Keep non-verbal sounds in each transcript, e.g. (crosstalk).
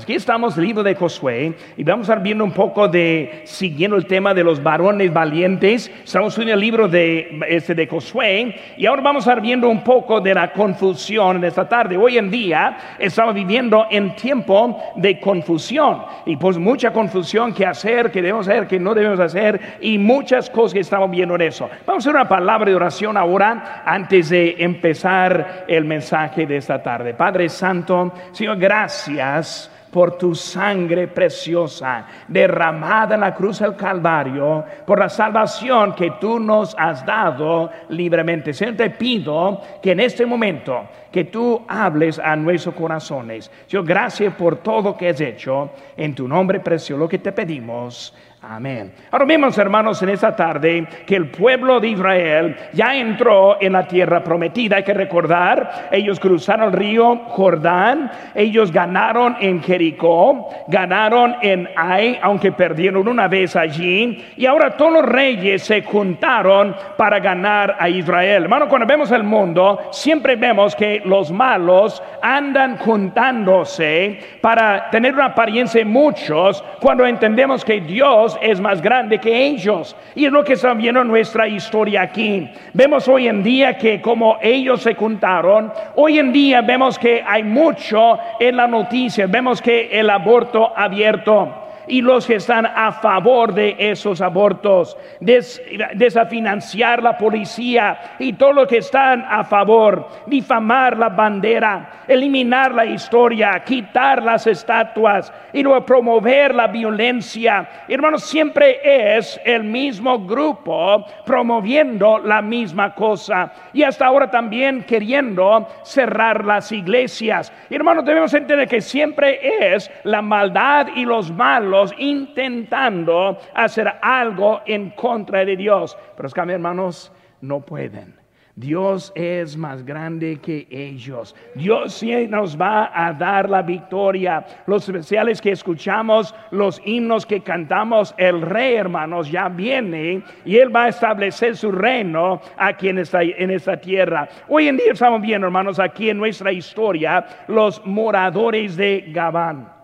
Aquí estamos, libro de Josué, y vamos a estar viendo un poco de, siguiendo el tema de los varones valientes. Estamos en el libro de, este, de Josué, y ahora vamos a estar viendo un poco de la confusión en esta tarde. Hoy en día estamos viviendo en tiempo de confusión, y pues mucha confusión que hacer, que debemos hacer, que no debemos hacer, y muchas cosas que estamos viendo en eso. Vamos a hacer una palabra de oración ahora, antes de empezar el mensaje de esta tarde. Padre Santo, Señor, gracias por tu sangre preciosa derramada en la cruz del Calvario, por la salvación que tú nos has dado libremente. Señor, te pido que en este momento que tú hables a nuestros corazones. Señor, gracias por todo que has hecho. En tu nombre precioso, lo que te pedimos. Amén. Ahora vemos, hermanos, en esta tarde que el pueblo de Israel ya entró en la tierra prometida. Hay que recordar, ellos cruzaron el río Jordán, ellos ganaron en Jericó, ganaron en Ai, aunque perdieron una vez allí, y ahora todos los reyes se juntaron para ganar a Israel. Hermano, cuando vemos el mundo, siempre vemos que los malos andan juntándose para tener una apariencia en muchos, cuando entendemos que Dios es más grande que ellos. Y es lo que estamos viendo en nuestra historia aquí. Vemos hoy en día que como ellos se juntaron, hoy en día vemos que hay mucho en la noticia, vemos que el aborto abierto y los que están a favor de esos abortos, desafinanciar la policía y todos los que están a favor, difamar la bandera, eliminar la historia, quitar las estatuas y luego promover la violencia. Hermanos, siempre es el mismo grupo promoviendo la misma cosa y hasta ahora también queriendo cerrar las iglesias. Hermanos, debemos entender que siempre es la maldad y los malos intentando hacer algo en contra de Dios. Pero es que, hermanos, no pueden. Dios es más grande que ellos. Dios sí nos va a dar la victoria. Los especiales que escuchamos, los himnos que cantamos, el rey, hermanos, ya viene y él va a establecer su reino aquí en esta, en esta tierra. Hoy en día estamos viendo, hermanos, aquí en nuestra historia, los moradores de Gabán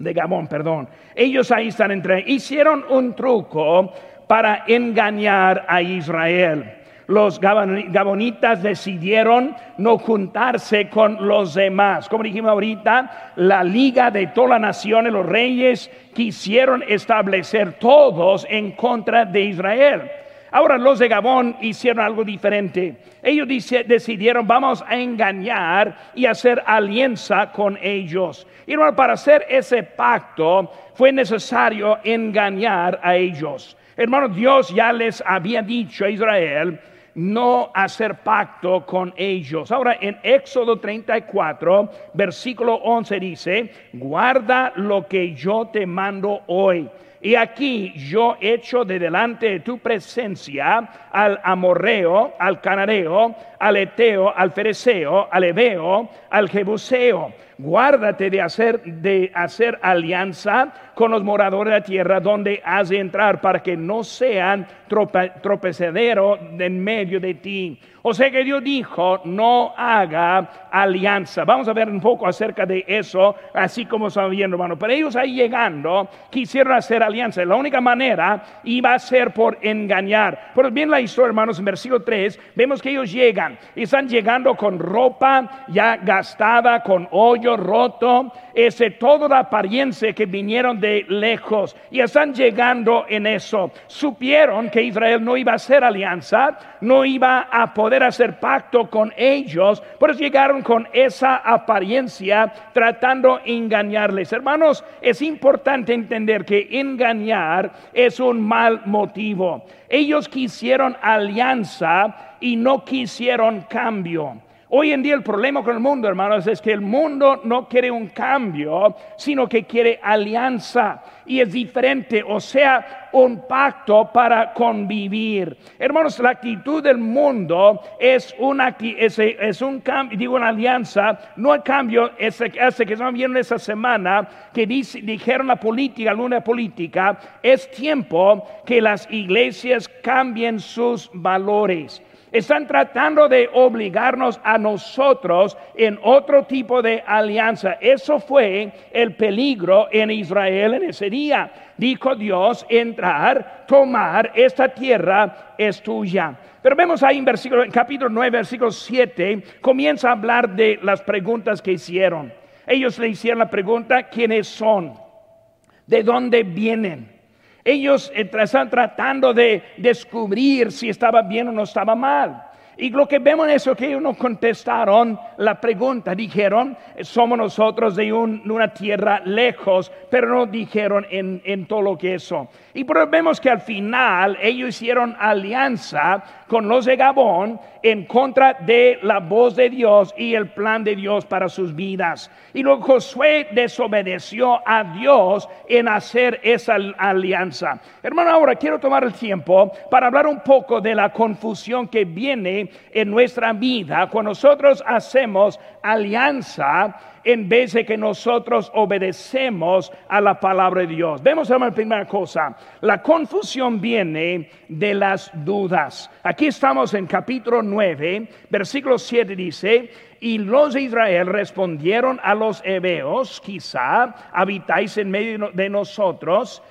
de Gabón, perdón. Ellos ahí están entre, hicieron un truco para engañar a Israel. Los gabonitas decidieron no juntarse con los demás. Como dijimos ahorita, la liga de todas las naciones, los reyes, quisieron establecer todos en contra de Israel. Ahora los de Gabón hicieron algo diferente. Ellos decidieron, vamos a engañar y hacer alianza con ellos. Y para hacer ese pacto fue necesario engañar a ellos. Hermano, Dios ya les había dicho a Israel no hacer pacto con ellos. Ahora en Éxodo 34, versículo 11 dice, guarda lo que yo te mando hoy y aquí yo echo de delante de tu presencia al amorreo, al canareo, al eteo, al fereceo, al ebeo, al jebuseo. Guárdate de hacer, de hacer alianza con los moradores de la tierra donde has de entrar para que no sean tropecedero en medio de ti. O sea que Dios dijo, no haga alianza. Vamos a ver un poco acerca de eso, así como estamos viendo, hermano. Pero ellos ahí llegando quisieron hacer alianza. La única manera iba a ser por engañar. Pero bien la historia, hermanos, en versículo 3, vemos que ellos llegan. Y están llegando con ropa ya gastada, con hoyo roto. Ese, toda la apariencia que vinieron de lejos. Y están llegando en eso. Supieron que Israel no iba a hacer alianza, no iba a poder hacer pacto con ellos, por eso llegaron con esa apariencia tratando de engañarles. Hermanos, es importante entender que engañar es un mal motivo. Ellos quisieron alianza y no quisieron cambio. Hoy en día el problema con el mundo, hermanos, es que el mundo no quiere un cambio, sino que quiere alianza. Y es diferente, o sea, un pacto para convivir. Hermanos, la actitud del mundo es, una, es, es un cambio, digo una alianza, no el cambio, ese, ese que estamos viendo esta semana, que dijeron la política, luna política, es tiempo que las iglesias cambien sus valores. Están tratando de obligarnos a nosotros en otro tipo de alianza. Eso fue el peligro en Israel en ese día. Dijo Dios, entrar, tomar esta tierra es tuya. Pero vemos ahí en, versículo, en capítulo 9, versículo 7, comienza a hablar de las preguntas que hicieron. Ellos le hicieron la pregunta, ¿quiénes son? ¿De dónde vienen? Ellos están tratando de descubrir si estaba bien o no estaba mal. Y lo que vemos es eso, que ellos no contestaron la pregunta, dijeron, somos nosotros de una tierra lejos, pero no dijeron en, en todo lo que eso. Y vemos que al final ellos hicieron alianza con los de Gabón en contra de la voz de Dios y el plan de Dios para sus vidas. Y luego Josué desobedeció a Dios en hacer esa alianza. Hermano, ahora quiero tomar el tiempo para hablar un poco de la confusión que viene en nuestra vida cuando nosotros hacemos alianza en vez de que nosotros obedecemos a la palabra de Dios. Vemos la primera cosa, la confusión viene de las dudas. Aquí estamos en capítulo 9, versículo 7 dice, y los de Israel respondieron a los hebeos, quizá habitáis en medio de nosotros,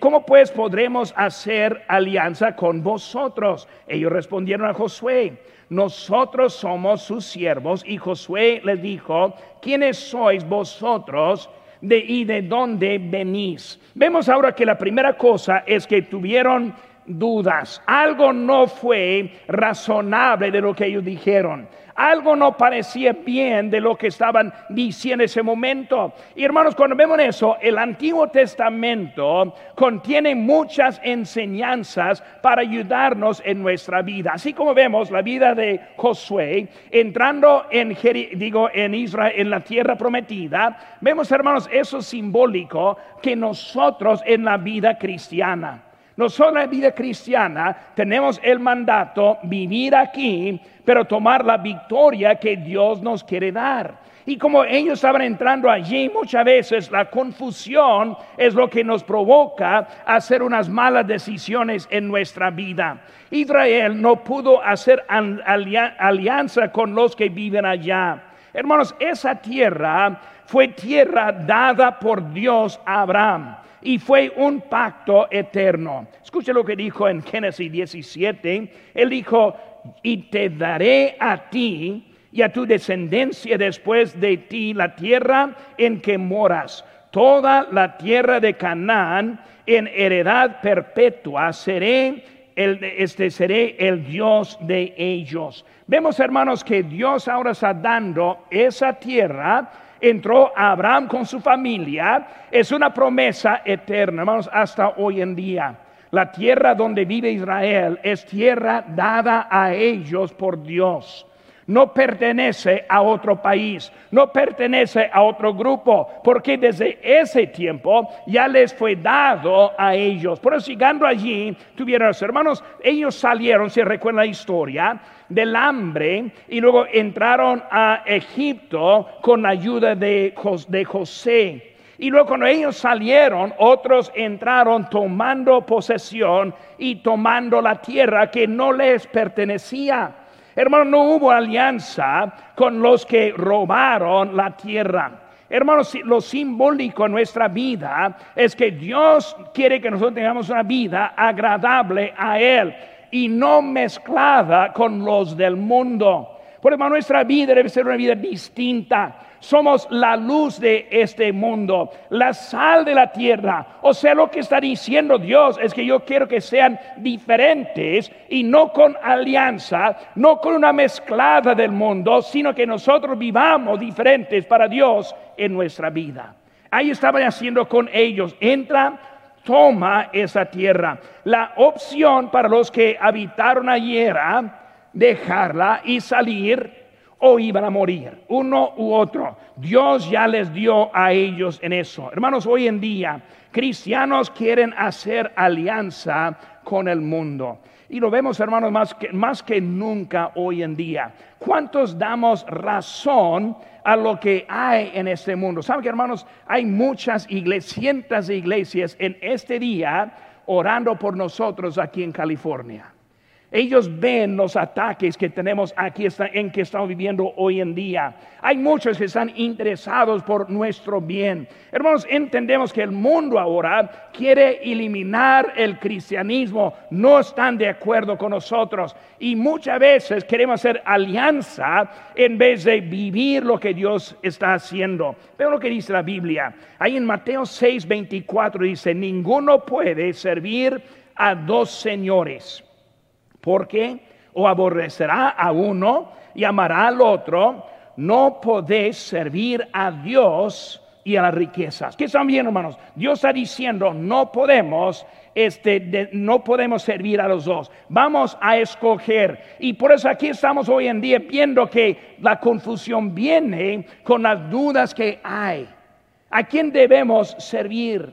¿cómo pues podremos hacer alianza con vosotros? Ellos respondieron a Josué nosotros somos sus siervos. Y Josué les dijo, ¿quiénes sois vosotros? De, y de dónde venís. Vemos ahora que la primera cosa es que tuvieron dudas. Algo no fue razonable de lo que ellos dijeron algo no parecía bien de lo que estaban diciendo en ese momento. Y hermanos, cuando vemos eso, el Antiguo Testamento contiene muchas enseñanzas para ayudarnos en nuestra vida. Así como vemos la vida de Josué entrando en, digo, en Israel, en la tierra prometida, vemos hermanos eso simbólico que nosotros en la vida cristiana. Nosotros la vida cristiana tenemos el mandato vivir aquí, pero tomar la victoria que Dios nos quiere dar. Y como ellos estaban entrando allí, muchas veces la confusión es lo que nos provoca hacer unas malas decisiones en nuestra vida. Israel no pudo hacer alianza con los que viven allá. Hermanos, esa tierra fue tierra dada por Dios a Abraham y fue un pacto eterno. Escuche lo que dijo en Génesis 17. Él dijo, y te daré a ti y a tu descendencia después de ti la tierra en que moras. Toda la tierra de Canaán en heredad perpetua seré el, este seré el Dios de ellos. Vemos, hermanos, que Dios ahora está dando esa tierra entró Abraham con su familia, es una promesa eterna, hermanos, hasta hoy en día. La tierra donde vive Israel es tierra dada a ellos por Dios no pertenece a otro país, no pertenece a otro grupo, porque desde ese tiempo ya les fue dado a ellos. Por eso llegando allí, tuvieron los hermanos, ellos salieron, si recuerdan la historia, del hambre y luego entraron a Egipto con la ayuda de, de José. Y luego cuando ellos salieron, otros entraron tomando posesión y tomando la tierra que no les pertenecía. Hermano, no hubo alianza con los que robaron la tierra. Hermanos, lo simbólico en nuestra vida es que Dios quiere que nosotros tengamos una vida agradable a Él y no mezclada con los del mundo. Por eso nuestra vida debe ser una vida distinta. Somos la luz de este mundo, la sal de la tierra. O sea, lo que está diciendo Dios es que yo quiero que sean diferentes y no con alianza, no con una mezclada del mundo, sino que nosotros vivamos diferentes para Dios en nuestra vida. Ahí estaban haciendo con ellos. Entra, toma esa tierra. La opción para los que habitaron era dejarla y salir o iban a morir, uno u otro. Dios ya les dio a ellos en eso. Hermanos, hoy en día cristianos quieren hacer alianza con el mundo. Y lo vemos, hermanos, más que, más que nunca hoy en día. ¿Cuántos damos razón a lo que hay en este mundo? ¿Saben que, hermanos, hay muchas iglesias, cientos de iglesias en este día orando por nosotros aquí en California? Ellos ven los ataques que tenemos aquí en que estamos viviendo hoy en día. Hay muchos que están interesados por nuestro bien. Hermanos, entendemos que el mundo ahora quiere eliminar el cristianismo. No están de acuerdo con nosotros. Y muchas veces queremos hacer alianza en vez de vivir lo que Dios está haciendo. Veo lo que dice la Biblia. Ahí en Mateo 6, 24 dice, ninguno puede servir a dos señores porque o aborrecerá a uno y amará al otro, no podéis servir a Dios y a las riquezas. ¿Qué están bien, hermanos? Dios está diciendo, no podemos, este, no podemos servir a los dos. Vamos a escoger. Y por eso aquí estamos hoy en día viendo que la confusión viene con las dudas que hay. ¿A quién debemos servir?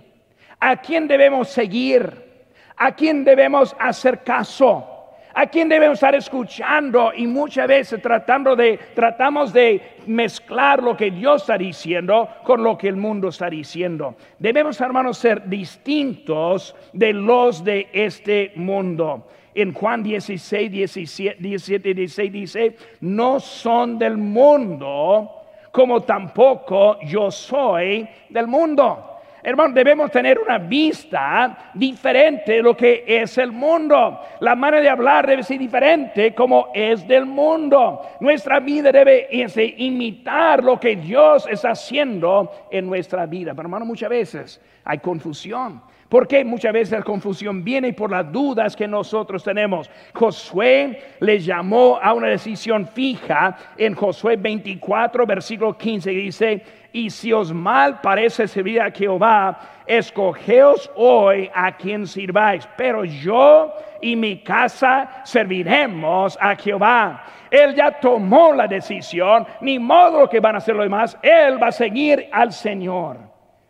¿A quién debemos seguir? ¿A quién debemos hacer caso? A quién debemos estar escuchando y muchas veces tratando de, tratamos de mezclar lo que Dios está diciendo con lo que el mundo está diciendo. Debemos, hermanos, ser distintos de los de este mundo. En Juan 16, 17, 17 16 dice, no son del mundo, como tampoco yo soy del mundo. Hermano, debemos tener una vista diferente de lo que es el mundo. La manera de hablar debe ser diferente como es del mundo. Nuestra vida debe imitar lo que Dios está haciendo en nuestra vida. Pero hermano, muchas veces hay confusión. Porque muchas veces la confusión viene por las dudas que nosotros tenemos. Josué le llamó a una decisión fija en Josué 24, versículo 15, dice, y si os mal parece servir a Jehová, escogeos hoy a quien sirváis, pero yo y mi casa serviremos a Jehová. Él ya tomó la decisión, ni modo que van a hacer lo demás, Él va a seguir al Señor.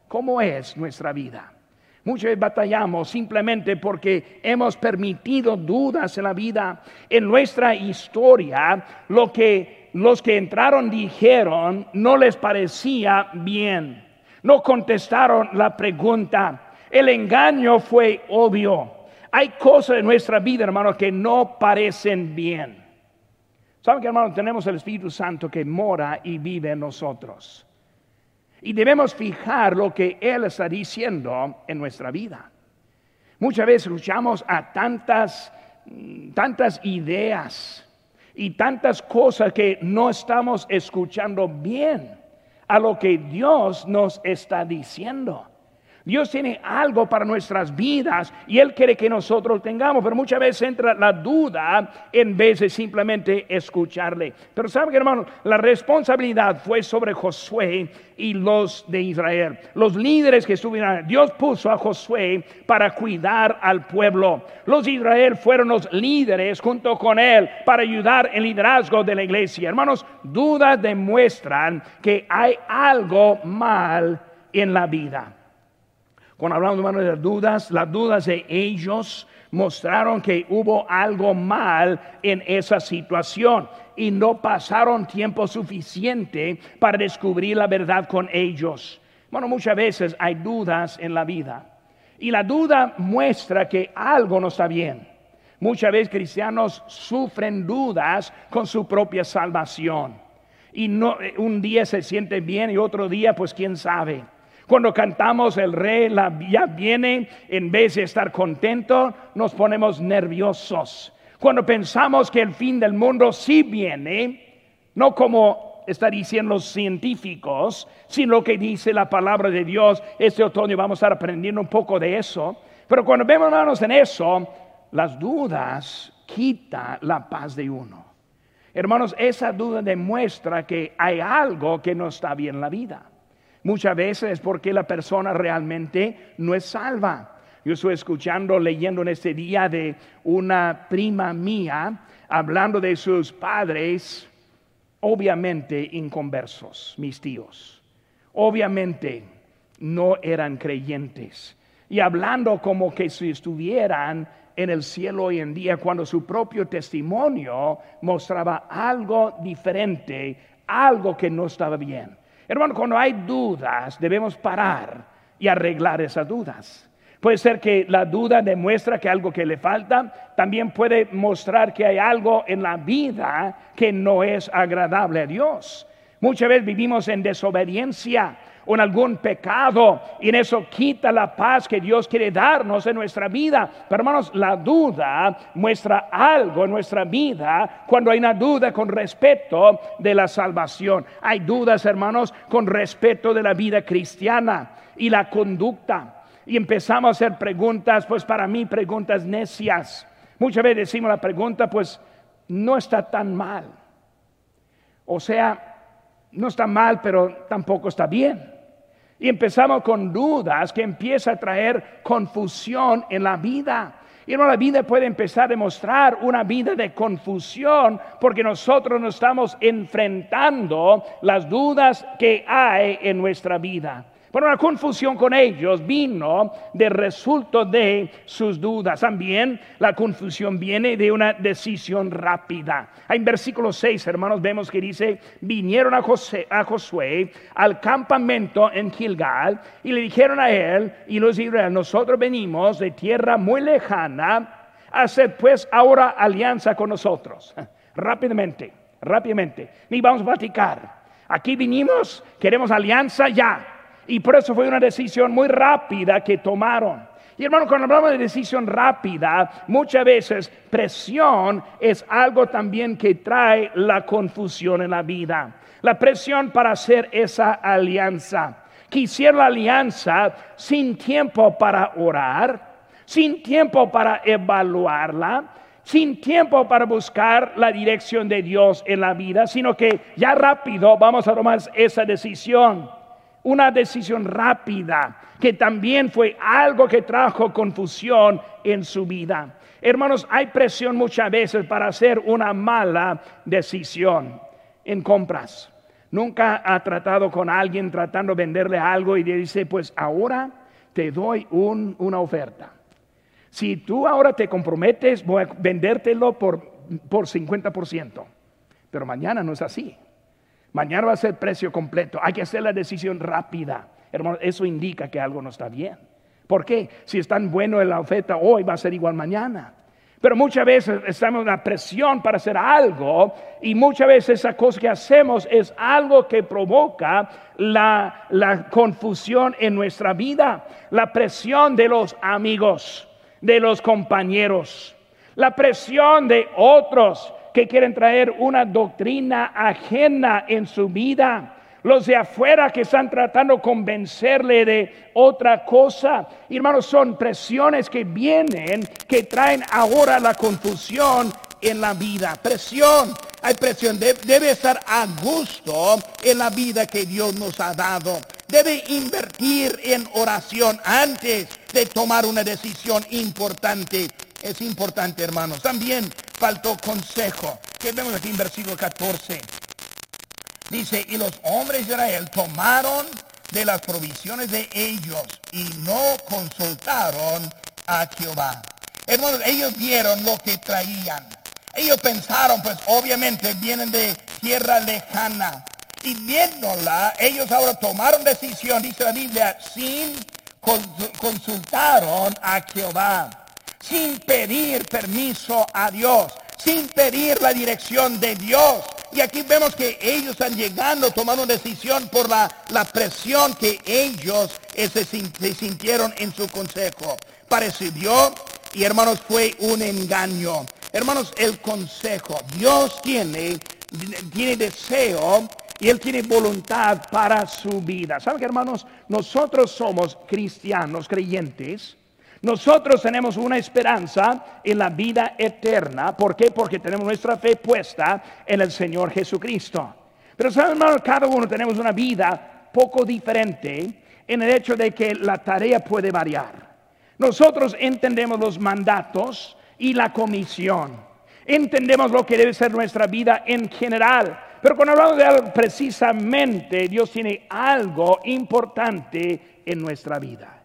¿Cómo es nuestra vida? Muchas veces batallamos simplemente porque hemos permitido dudas en la vida. En nuestra historia, lo que los que entraron dijeron no les parecía bien. No contestaron la pregunta. El engaño fue obvio. Hay cosas en nuestra vida, hermanos, que no parecen bien. ¿Saben que, hermanos, tenemos el Espíritu Santo que mora y vive en nosotros? Y debemos fijar lo que Él está diciendo en nuestra vida. Muchas veces escuchamos a tantas, tantas ideas y tantas cosas que no estamos escuchando bien a lo que Dios nos está diciendo. Dios tiene algo para nuestras vidas y Él quiere que nosotros tengamos, pero muchas veces entra la duda en vez de simplemente escucharle. Pero saben, hermanos, la responsabilidad fue sobre Josué y los de Israel, los líderes que estuvieron. Dios puso a Josué para cuidar al pueblo. Los de Israel fueron los líderes junto con él para ayudar el liderazgo de la iglesia. Hermanos, dudas demuestran que hay algo mal en la vida. Cuando hablamos de dudas, las dudas de ellos mostraron que hubo algo mal en esa situación y no pasaron tiempo suficiente para descubrir la verdad con ellos. Bueno, muchas veces hay dudas en la vida y la duda muestra que algo no está bien. Muchas veces cristianos sufren dudas con su propia salvación y no, un día se siente bien y otro día pues quién sabe. Cuando cantamos el rey ya viene, en vez de estar contento, nos ponemos nerviosos. Cuando pensamos que el fin del mundo sí viene, no como están diciendo los científicos, sino que dice la palabra de Dios. Este otoño vamos a estar aprendiendo un poco de eso. Pero cuando vemos hermanos en eso, las dudas quita la paz de uno. Hermanos, esa duda demuestra que hay algo que no está bien en la vida. Muchas veces es porque la persona realmente no es salva. Yo estoy escuchando, leyendo en este día de una prima mía hablando de sus padres, obviamente inconversos, mis tíos. Obviamente no eran creyentes. Y hablando como que si estuvieran en el cielo hoy en día, cuando su propio testimonio mostraba algo diferente, algo que no estaba bien. Hermano, cuando hay dudas, debemos parar y arreglar esas dudas. Puede ser que la duda demuestra que algo que le falta, también puede mostrar que hay algo en la vida que no es agradable a Dios. Muchas veces vivimos en desobediencia o en algún pecado y en eso quita la paz que Dios quiere darnos en nuestra vida. Pero hermanos, la duda muestra algo en nuestra vida cuando hay una duda con respecto de la salvación. Hay dudas, hermanos, con respecto de la vida cristiana y la conducta y empezamos a hacer preguntas, pues para mí preguntas necias. Muchas veces decimos la pregunta, pues no está tan mal. O sea, no está mal, pero tampoco está bien. Y empezamos con dudas que empieza a traer confusión en la vida. Y no, la vida puede empezar a demostrar una vida de confusión porque nosotros nos estamos enfrentando las dudas que hay en nuestra vida. Pero una confusión con ellos vino de resultado de sus dudas. También la confusión viene de una decisión rápida. En versículo 6, hermanos, vemos que dice, vinieron a, José, a Josué al campamento en Gilgal y le dijeron a él y los israelíes, nosotros venimos de tierra muy lejana, hacer pues ahora alianza con nosotros. (laughs) Rápidamente, rápidamente, ni vamos a platicar. Aquí vinimos, queremos alianza ya. Y por eso fue una decisión muy rápida que tomaron. Y hermano, cuando hablamos de decisión rápida, muchas veces presión es algo también que trae la confusión en la vida. La presión para hacer esa alianza. Quisiera la alianza sin tiempo para orar, sin tiempo para evaluarla, sin tiempo para buscar la dirección de Dios en la vida, sino que ya rápido vamos a tomar esa decisión una decisión rápida que también fue algo que trajo confusión en su vida. Hermanos, hay presión muchas veces para hacer una mala decisión en compras. Nunca ha tratado con alguien tratando de venderle algo y le dice, pues ahora te doy una oferta. Si tú ahora te comprometes, voy a vendértelo por, por 50%. Pero mañana no es así. Mañana va a ser precio completo. Hay que hacer la decisión rápida. Hermano, eso indica que algo no está bien. ¿Por qué? Si es tan bueno la oferta hoy, va a ser igual mañana. Pero muchas veces estamos en la presión para hacer algo y muchas veces esa cosa que hacemos es algo que provoca la confusión en nuestra vida. La presión de los amigos, de los compañeros, la presión de otros que quieren traer una doctrina ajena en su vida. Los de afuera que están tratando de convencerle de otra cosa. Hermanos, son presiones que vienen, que traen ahora la confusión en la vida. Presión, hay presión. debe estar a gusto en la vida que Dios nos ha dado. Debe invertir en oración antes de tomar una decisión importante es importante, hermanos. También faltó consejo. Que vemos aquí en versículo 14. Dice, y los hombres de Israel tomaron de las provisiones de ellos y no consultaron a Jehová. Ellos vieron lo que traían. Ellos pensaron, pues obviamente vienen de tierra lejana. Y viéndola, ellos ahora tomaron decisión, dice la Biblia, sin consultaron a Jehová sin pedir permiso a Dios, sin pedir la dirección de Dios. Y aquí vemos que ellos están llegando, tomando decisión por la, presión que ellos eh, se, sintieron en su consejo. Parecido, y hermanos, fue un engaño. Hermanos, el consejo, Dios tiene, tiene deseo y Él tiene voluntad para su vida. ¿Saben que hermanos? Nosotros somos cristianos, creyentes nosotros tenemos una esperanza en la vida eterna. ¿Por qué? Porque tenemos nuestra fe puesta en el Señor Jesucristo. Pero saben, hermanos, cada uno tenemos una vida poco diferente en el hecho de que la tarea puede variar. Nosotros entendemos los mandatos y la comisión. Entendemos lo que debe ser nuestra vida en general. Pero cuando hablamos de algo precisamente, Dios tiene algo importante en nuestra vida.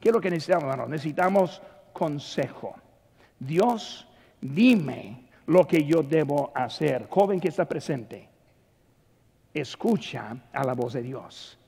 ¿Qué es lo que necesitamos, hermanos? Necesitamos consejo. Dios, dime lo que yo debo hacer. Joven que está presente, escucha a la voz de Dios.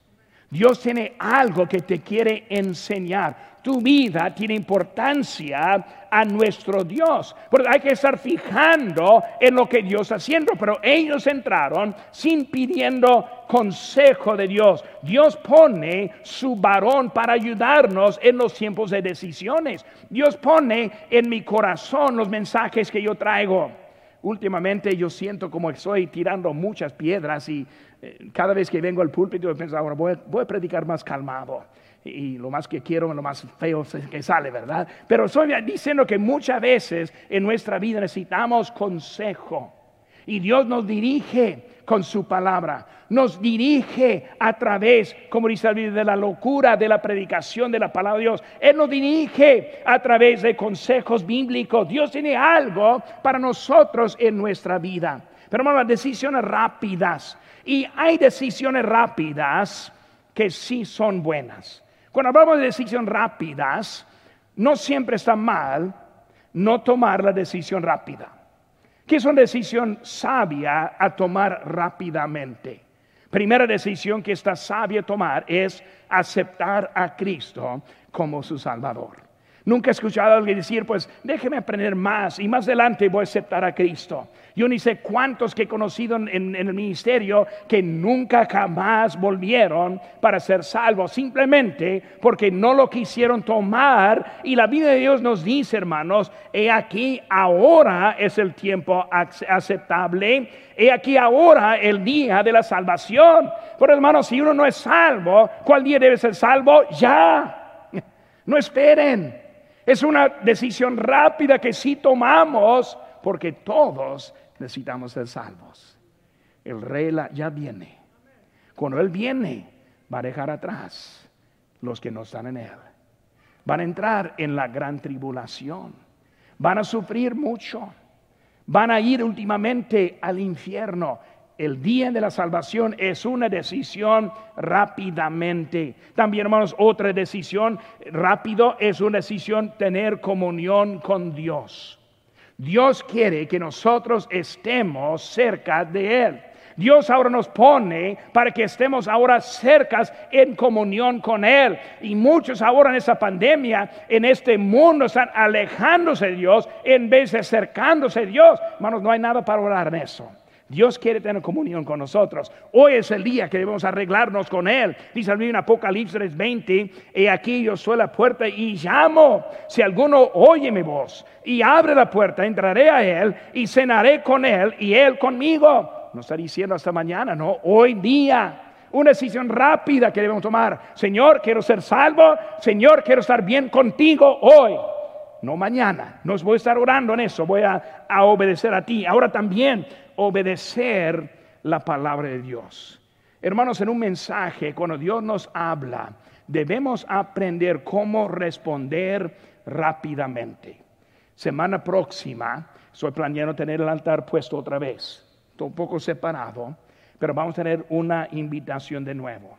Dios tiene algo que te quiere enseñar. Tu vida tiene importancia a nuestro Dios. Porque hay que estar fijando en lo que Dios está haciendo. Pero ellos entraron sin pidiendo consejo de Dios. Dios pone su varón para ayudarnos en los tiempos de decisiones. Dios pone en mi corazón los mensajes que yo traigo. Últimamente yo siento como estoy tirando muchas piedras y eh, cada vez que vengo al púlpito yo pienso, ahora voy a predicar más calmado y lo más que quiero, lo más feo que sale, ¿verdad? Pero estoy diciendo que muchas veces en nuestra vida necesitamos consejo y Dios nos dirige con su palabra, nos dirige a través, como dice de la locura de la predicación de la palabra de Dios. Él nos dirige a través de consejos bíblicos. Dios tiene algo para nosotros en nuestra vida. Pero hermano, decisiones rápidas. Y hay decisiones rápidas que sí son buenas. Cuando hablamos de decisiones rápidas, no siempre está mal no tomar la decisión rápida. ¿Qué es una decisión sabia a tomar rápidamente? Primera decisión que está sabia tomar es aceptar a Cristo como su Salvador. Nunca he escuchado a alguien decir, pues déjeme aprender más y más adelante voy a aceptar a Cristo. Yo ni sé cuántos que he conocido en, el ministerio que nunca jamás volvieron para ser salvos, simplemente porque no lo quisieron tomar. Y la vida de Dios nos dice, hermanos, he aquí ahora es el tiempo aceptable, he aquí ahora el día de la salvación. Por hermanos, si uno no es salvo, ¿cuál día debe ser salvo? Ya. (laughs) No esperen. Es una decisión rápida que si tomamos porque todos necesitamos ser salvos. El rey ya viene. Cuando Él viene, va a dejar atrás los que no están en Él. Van a entrar en la gran tribulación. Van a sufrir mucho. Van a ir últimamente al infierno. El día de la salvación es una decisión rápidamente. También, hermanos, otra decisión rápido es una decisión tener comunión con Dios. Dios quiere que nosotros estemos cerca de Él. Dios ahora nos pone para que estemos ahora cercas en comunión con Él. Y muchos ahora en esta pandemia, en este mundo, están alejándose de Dios en vez de acercándose a Dios. Hermanos, no hay nada para orar en eso. Dios quiere tener comunión con nosotros. Hoy es el día que debemos arreglarnos con Él. Dice en Apocalipsis 20, y aquí yo soy la puerta y llamo. Si alguno oye mi voz y abre la puerta, entraré a Él y cenaré con Él y Él conmigo. No está diciendo hasta mañana, no, hoy día. Una decisión rápida que debemos tomar. Señor, quiero ser salvo. Señor, quiero estar bien contigo hoy no mañana. No voy a estar orando en eso, voy a, obedecer a ti. Ahora también obedecer la palabra de Dios. Hermanos, en un mensaje, cuando Dios nos habla, debemos aprender cómo responder rápidamente. Semana próxima, estoy planeando tener el altar puesto otra vez, un poco separado, pero vamos a tener una invitación de nuevo.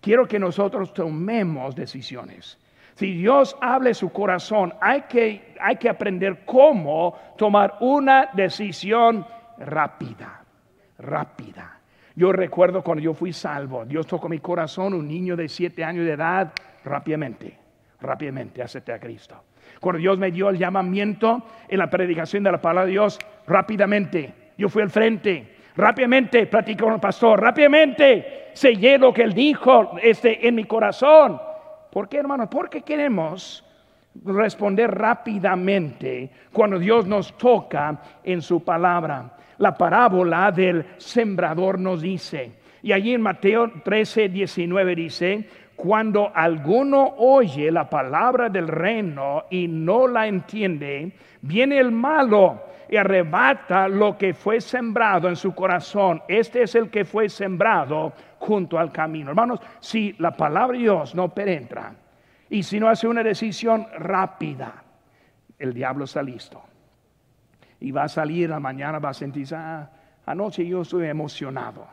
Quiero que nosotros tomemos decisiones. Si Dios hable su corazón, hay que, hay que aprender cómo tomar una decisión rápida, rápida. Yo recuerdo cuando yo fui salvo, Dios tocó mi corazón, un niño de siete años de edad, rápidamente, rápidamente acepté a Cristo. Cuando Dios me dio el llamamiento en la predicación de la palabra de Dios, rápidamente, yo fui al frente, rápidamente platicé con el pastor, rápidamente sellé lo que él dijo este, en mi corazón. ¿Por qué, hermanos? Porque queremos responder rápidamente cuando Dios nos toca en su palabra la parábola del sembrador nos dice. Y allí en Mateo 13, 19 dice, cuando alguno oye la palabra del reino y no la entiende, viene el malo y arrebata lo que fue sembrado en su corazón. Este es el que fue sembrado junto al camino. Hermanos, si la palabra de Dios no penetra y si no hace una decisión rápida, el diablo está listo y va a salir la mañana, va a sentirse, ah, anoche yo estoy emocionado.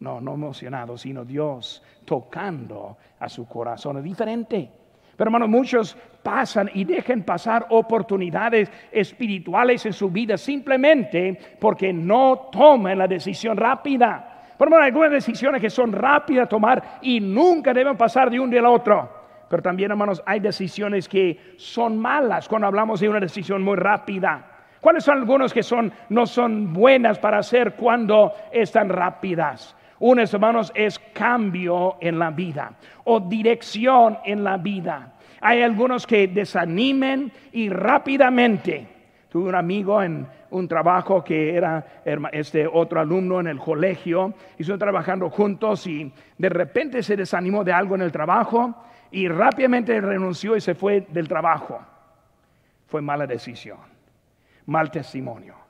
No, no emocionado, sino Dios tocando a su corazón. Es diferente. Pero hermanos, muchos pasan y dejan pasar oportunidades espirituales en su vida simplemente porque no toman la decisión rápida. Ejemplo, hay algunas decisiones que son rápidas a tomar y nunca deben pasar de un día al otro. Pero también, hermanos, hay decisiones que son malas cuando hablamos de una decisión muy rápida. ¿Cuáles son algunos que son, no son buenas para hacer cuando están rápidas? Unas, hermanos, es cambio en la vida o dirección en la vida. Hay algunos que desanimen y rápidamente. Tuve un amigo en un trabajo que era este otro alumno en el colegio, y trabajando juntos y de repente se desanimó de algo en el trabajo y rápidamente renunció y se fue del trabajo. Fue mala decisión, mal testimonio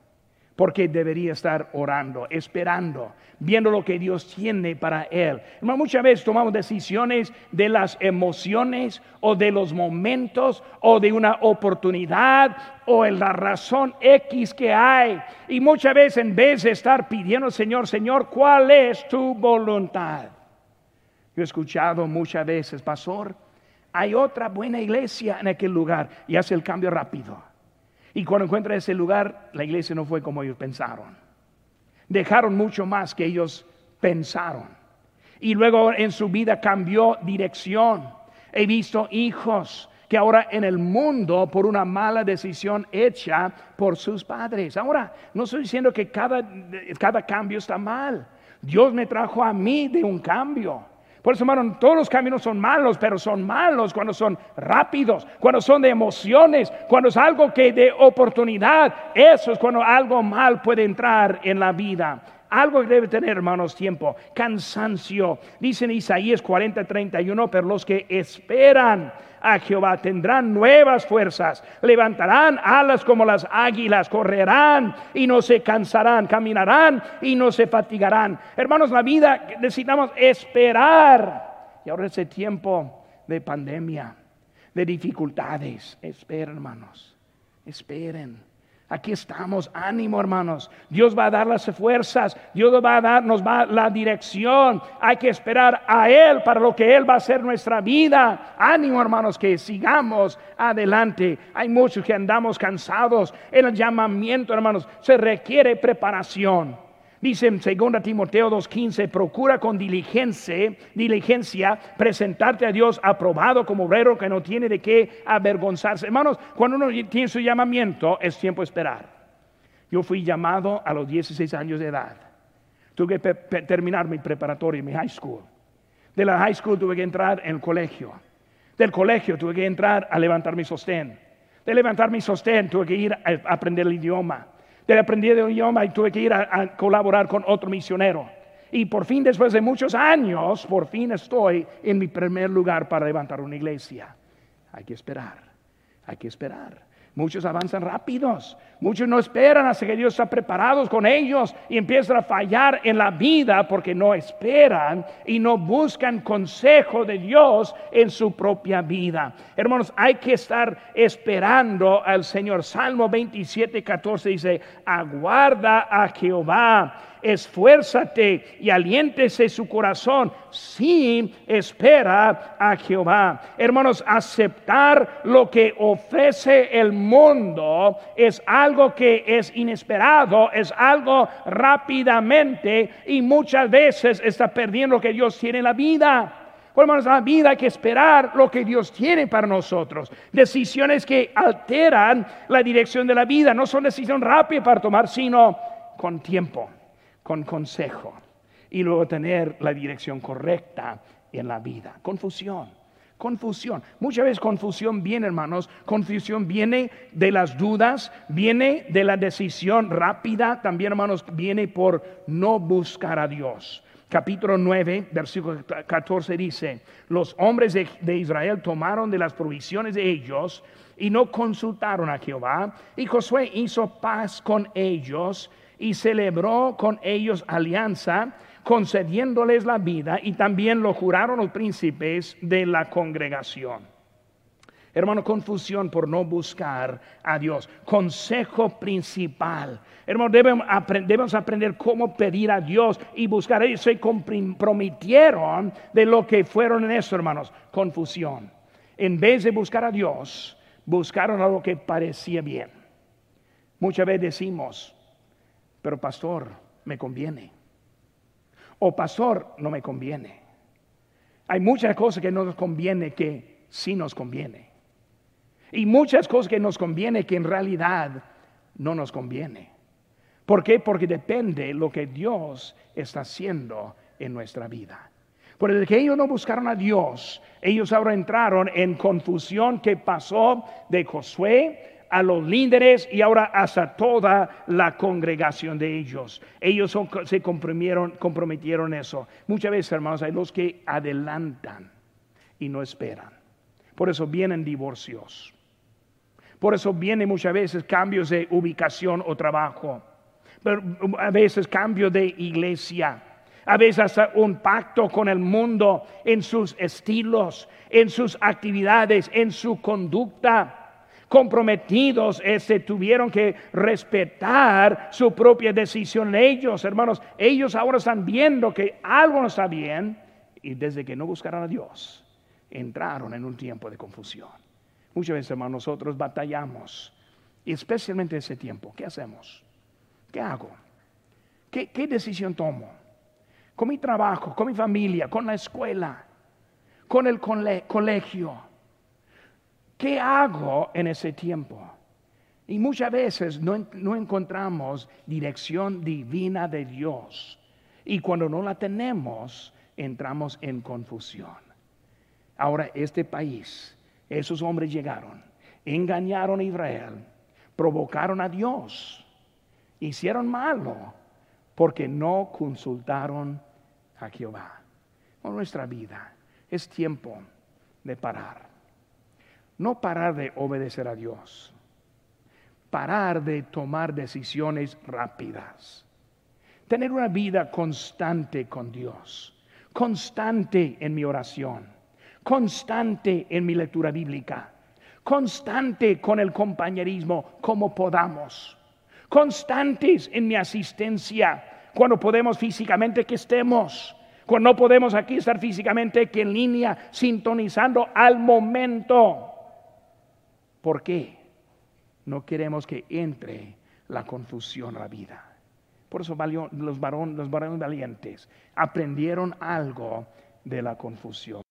porque debería estar orando, esperando, viendo lo que Dios tiene para él. muchas veces tomamos decisiones de las emociones o de los momentos o de una oportunidad o en la razón X que hay. Y muchas veces en vez de estar pidiendo, Señor, Señor, ¿cuál es tu voluntad? Yo he escuchado muchas veces, pastor, hay otra buena iglesia en aquel lugar y hace el cambio rápido. Y cuando encuentra ese lugar, la iglesia no fue como ellos pensaron. Dejaron mucho más que ellos pensaron. Y luego en su vida cambió dirección. He visto hijos que ahora en el mundo por una mala decisión hecha por sus padres. Ahora, no estoy diciendo que cada, cada cambio está mal. Dios me trajo a mí de un cambio. Por eso, hermano, todos los caminos son malos, pero son malos cuando son rápidos, cuando son de emociones, cuando es algo que de oportunidad. Eso es cuando algo mal puede entrar en la vida. Algo que debe tener, hermanos, tiempo. Cansancio. Dice en Isaías 40, 31, pero los que esperan a Jehová. Tendrán nuevas fuerzas, levantarán alas como las águilas, correrán y no se cansarán, caminarán y no se fatigarán. Hermanos, la vida necesitamos esperar. Y ahora ese tiempo de pandemia, de dificultades, esperen, hermanos, esperen Aquí estamos, ánimo hermanos. Dios va a dar las fuerzas, Dios va a dar, nos va la dirección. Hay que esperar a Él para lo que Él va a hacer nuestra vida. Ánimo hermanos, que sigamos adelante. Hay muchos que andamos cansados. El llamamiento hermanos se requiere preparación. Dice en 2 Timoteo 2.15, procura con diligencia, diligencia presentarte a Dios aprobado como obrero que no tiene de qué avergonzarse. Hermanos, cuando uno tiene su llamamiento, es tiempo de esperar. Yo fui llamado a los 16 años de edad. Tuve que terminar mi preparatoria, mi high school. De la high school tuve que entrar en el colegio. Del colegio tuve que entrar a levantar mi sostén. De levantar mi sostén tuve que ir a aprender el idioma de aprendí de idioma y tuve que ir a, colaborar con otro misionero. Y por fin, después de muchos años, por fin estoy en mi primer lugar para levantar una iglesia. Hay que esperar, hay que esperar. Muchos avanzan rápidos, muchos no esperan hasta que Dios está preparado con ellos y empiezan a fallar en la vida porque no esperan y no buscan consejo de Dios en su propia vida. Hermanos, hay que estar esperando al Señor. Salmo 27, 14 dice, aguarda a Jehová esfuérzate y aliéntese su corazón. Sí, espera a Jehová. Hermanos, aceptar lo que ofrece el mundo es algo que es inesperado, es algo rápidamente y muchas veces está perdiendo lo que Dios tiene en la vida. Hermanos, la vida hay que esperar lo que Dios tiene para nosotros. Decisiones que alteran la dirección de la vida. No son decisiones rápidas para tomar, sino con tiempo con consejo y luego tener la dirección correcta en la vida. Confusión, confusión. Muchas veces confusión viene, hermanos, confusión viene de las dudas, viene de la decisión rápida, también, hermanos, viene por no buscar a Dios. Capítulo 9, versículo 14 dice, los hombres de, de Israel tomaron de las provisiones de ellos y no consultaron a Jehová, y Josué hizo paz con ellos y celebró con ellos alianza, concediéndoles la vida, y también lo juraron los príncipes de la congregación. Hermano, confusión por no buscar a Dios. Consejo principal. Hermano, debemos, aprender cómo pedir a Dios y buscar. Ellos se comprometieron de lo que fueron en eso, hermanos. Confusión. En vez de buscar a Dios, buscaron a lo que parecía bien. Muchas veces decimos, pero pastor, me conviene. O pastor, no me conviene. Hay muchas cosas que no nos conviene que sí nos conviene. Y muchas cosas que nos conviene que en realidad no nos conviene. ¿Por qué? Porque depende lo que Dios está haciendo en nuestra vida. Por el que ellos no buscaron a Dios, ellos ahora entraron en confusión que pasó de Josué a los líderes y ahora hasta toda la congregación de ellos. Ellos se comprometieron, eso. Muchas veces, hermanos, hay los que adelantan y no esperan. Por eso vienen divorcios. Por eso vienen muchas veces cambios de ubicación o trabajo. Pero a veces cambio de iglesia. A veces hasta un pacto con el mundo en sus estilos, en sus actividades, en su conducta comprometidos este, tuvieron que respetar su propia decisión. Ellos, hermanos, ellos ahora están viendo que algo no está bien y desde que no buscaron a Dios, entraron en un tiempo de confusión. Muchas veces, hermanos, nosotros batallamos, y especialmente ese tiempo. ¿Qué hacemos? ¿Qué hago? ¿Qué, qué decisión tomo? Con mi trabajo, con mi familia, con la escuela, con el colegio ¿Qué hago en ese tiempo? Y muchas veces no, encontramos dirección divina de Dios. Y cuando no la tenemos, entramos en confusión. Ahora, este país, esos hombres llegaron, engañaron a Israel, provocaron a Dios, hicieron malo, porque no consultaron a Jehová. En nuestra vida es tiempo de parar no parar de obedecer a Dios, parar de tomar decisiones rápidas, tener una vida constante con Dios, constante en mi oración, constante en mi lectura bíblica, constante con el compañerismo como podamos, constantes en mi asistencia cuando podemos físicamente que estemos. Cuando no podemos aquí estar físicamente, que en línea, sintonizando al momento. ¿Por qué? No queremos que entre la confusión a la vida. Por eso los los varones valientes aprendieron algo de la confusión.